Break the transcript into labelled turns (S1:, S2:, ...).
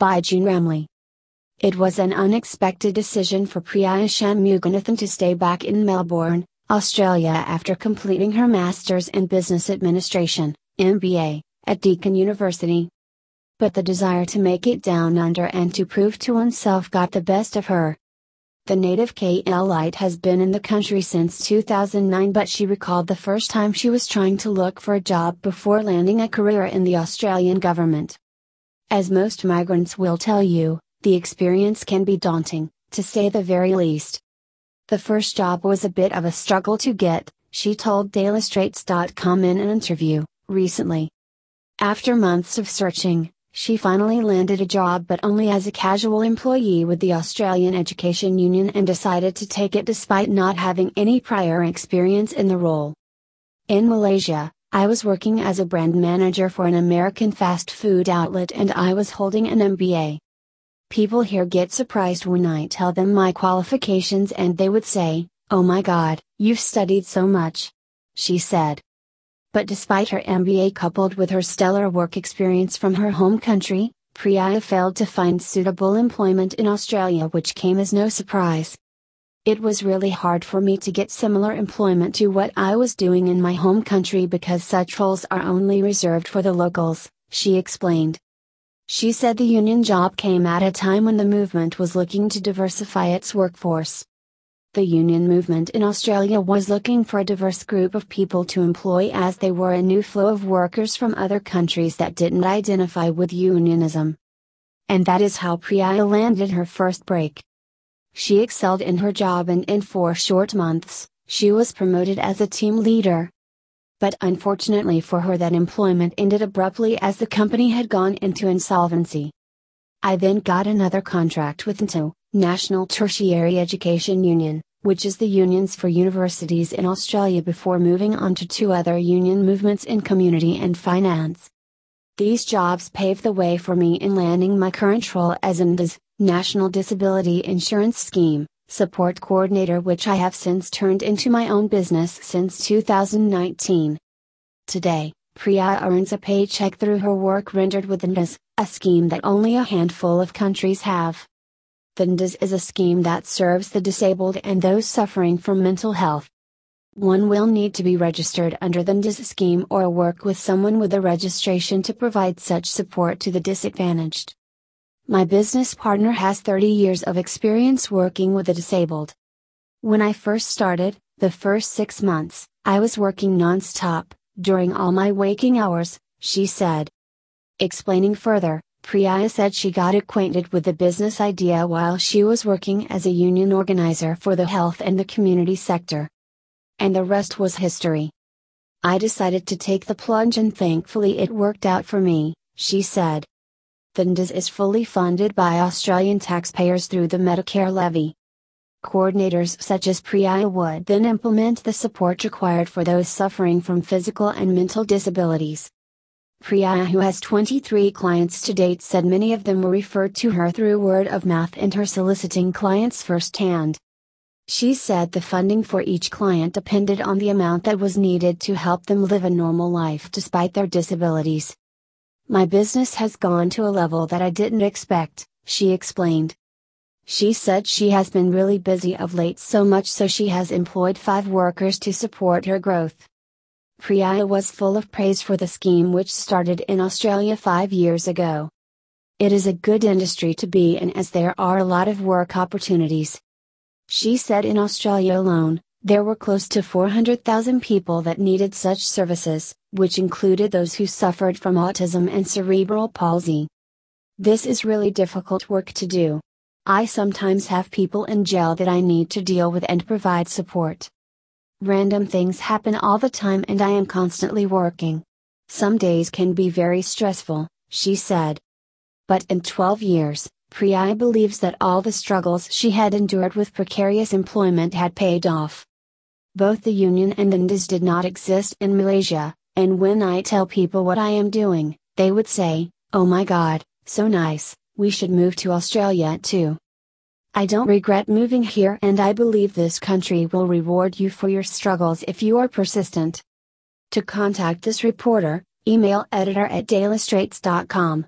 S1: by June Ramley. It was an unexpected decision for Priya Shanmuganathan to stay back in Melbourne, Australia after completing her Masters in Business Administration, MBA, at Deakin University. But the desire to make it down under and to prove to oneself got the best of her. The native KLite has been in the country since 2009 but she recalled the first time she was trying to look for a job before landing a career in the Australian government. As most migrants will tell you, the experience can be daunting, to say the very least. The first job was a bit of a struggle to get, she told DailyStraits.com in an interview, recently. After months of searching, she finally landed a job but only as a casual employee with the Australian Education Union and decided to take it despite not having any prior experience in the role. In Malaysia, I was working as a brand manager for an American fast food outlet and I was holding an MBA. People here get surprised when I tell them my qualifications and they would say, Oh my god, you've studied so much. She said. But despite her MBA coupled with her stellar work experience from her home country, Priya failed to find suitable employment in Australia, which came as no surprise. It was really hard for me to get similar employment to what I was doing in my home country because such roles are only reserved for the locals, she explained. She said the union job came at a time when the movement was looking to diversify its workforce. The union movement in Australia was looking for a diverse group of people to employ as they were a new flow of workers from other countries that didn't identify with unionism. And that is how Priya landed her first break. She excelled in her job and in four short months, she was promoted as a team leader, but unfortunately for her that employment ended abruptly as the company had gone into insolvency. I then got another contract with NTU, National Tertiary Education Union, which is the unions for universities in Australia before moving on to two other union movements in community and finance. These jobs paved the way for me in landing my current role as NDIS, National Disability Insurance Scheme, support coordinator which I have since turned into my own business since 2019. Today, Priya earns a paycheck through her work rendered with NDIS, a scheme that only a handful of countries have. The NDIS is a scheme that serves the disabled and those suffering from mental health. One will need to be registered under the NDIS scheme or work with someone with a registration to provide such support to the disadvantaged. My business partner has 30 years of experience working with the disabled. When I first started, the first six months, I was working non-stop, during all my waking hours, she said. Explaining further, Priya said she got acquainted with the business idea while she was working as a union organizer for the health and the community sector. And the rest was history. I decided to take the plunge and thankfully it worked out for me, she said. The is fully funded by Australian taxpayers through the Medicare levy. Coordinators such as Priya would then implement the support required for those suffering from physical and mental disabilities. Priya, who has 23 clients to date, said many of them were referred to her through word of mouth and her soliciting clients firsthand. She said the funding for each client depended on the amount that was needed to help them live a normal life despite their disabilities. My business has gone to a level that I didn't expect, she explained. She said she has been really busy of late so much so she has employed five workers to support her growth. Priya was full of praise for the scheme which started in Australia five years ago. It is a good industry to be in as there are a lot of work opportunities. She said in Australia alone, there were close to 400,000 people that needed such services, which included those who suffered from autism and cerebral palsy. This is really difficult work to do. I sometimes have people in jail that I need to deal with and provide support. Random things happen all the time and I am constantly working. Some days can be very stressful, she said. But in 12 years, Priya believes that all the struggles she had endured with precarious employment had paid off. Both the union and NDIS did not exist in Malaysia, and when I tell people what I am doing, they would say, Oh my god, so nice, we should move to Australia too. I don't regret moving here and I believe this country will reward you for your struggles if you are persistent. To contact this reporter, email editor at dailystraits.com.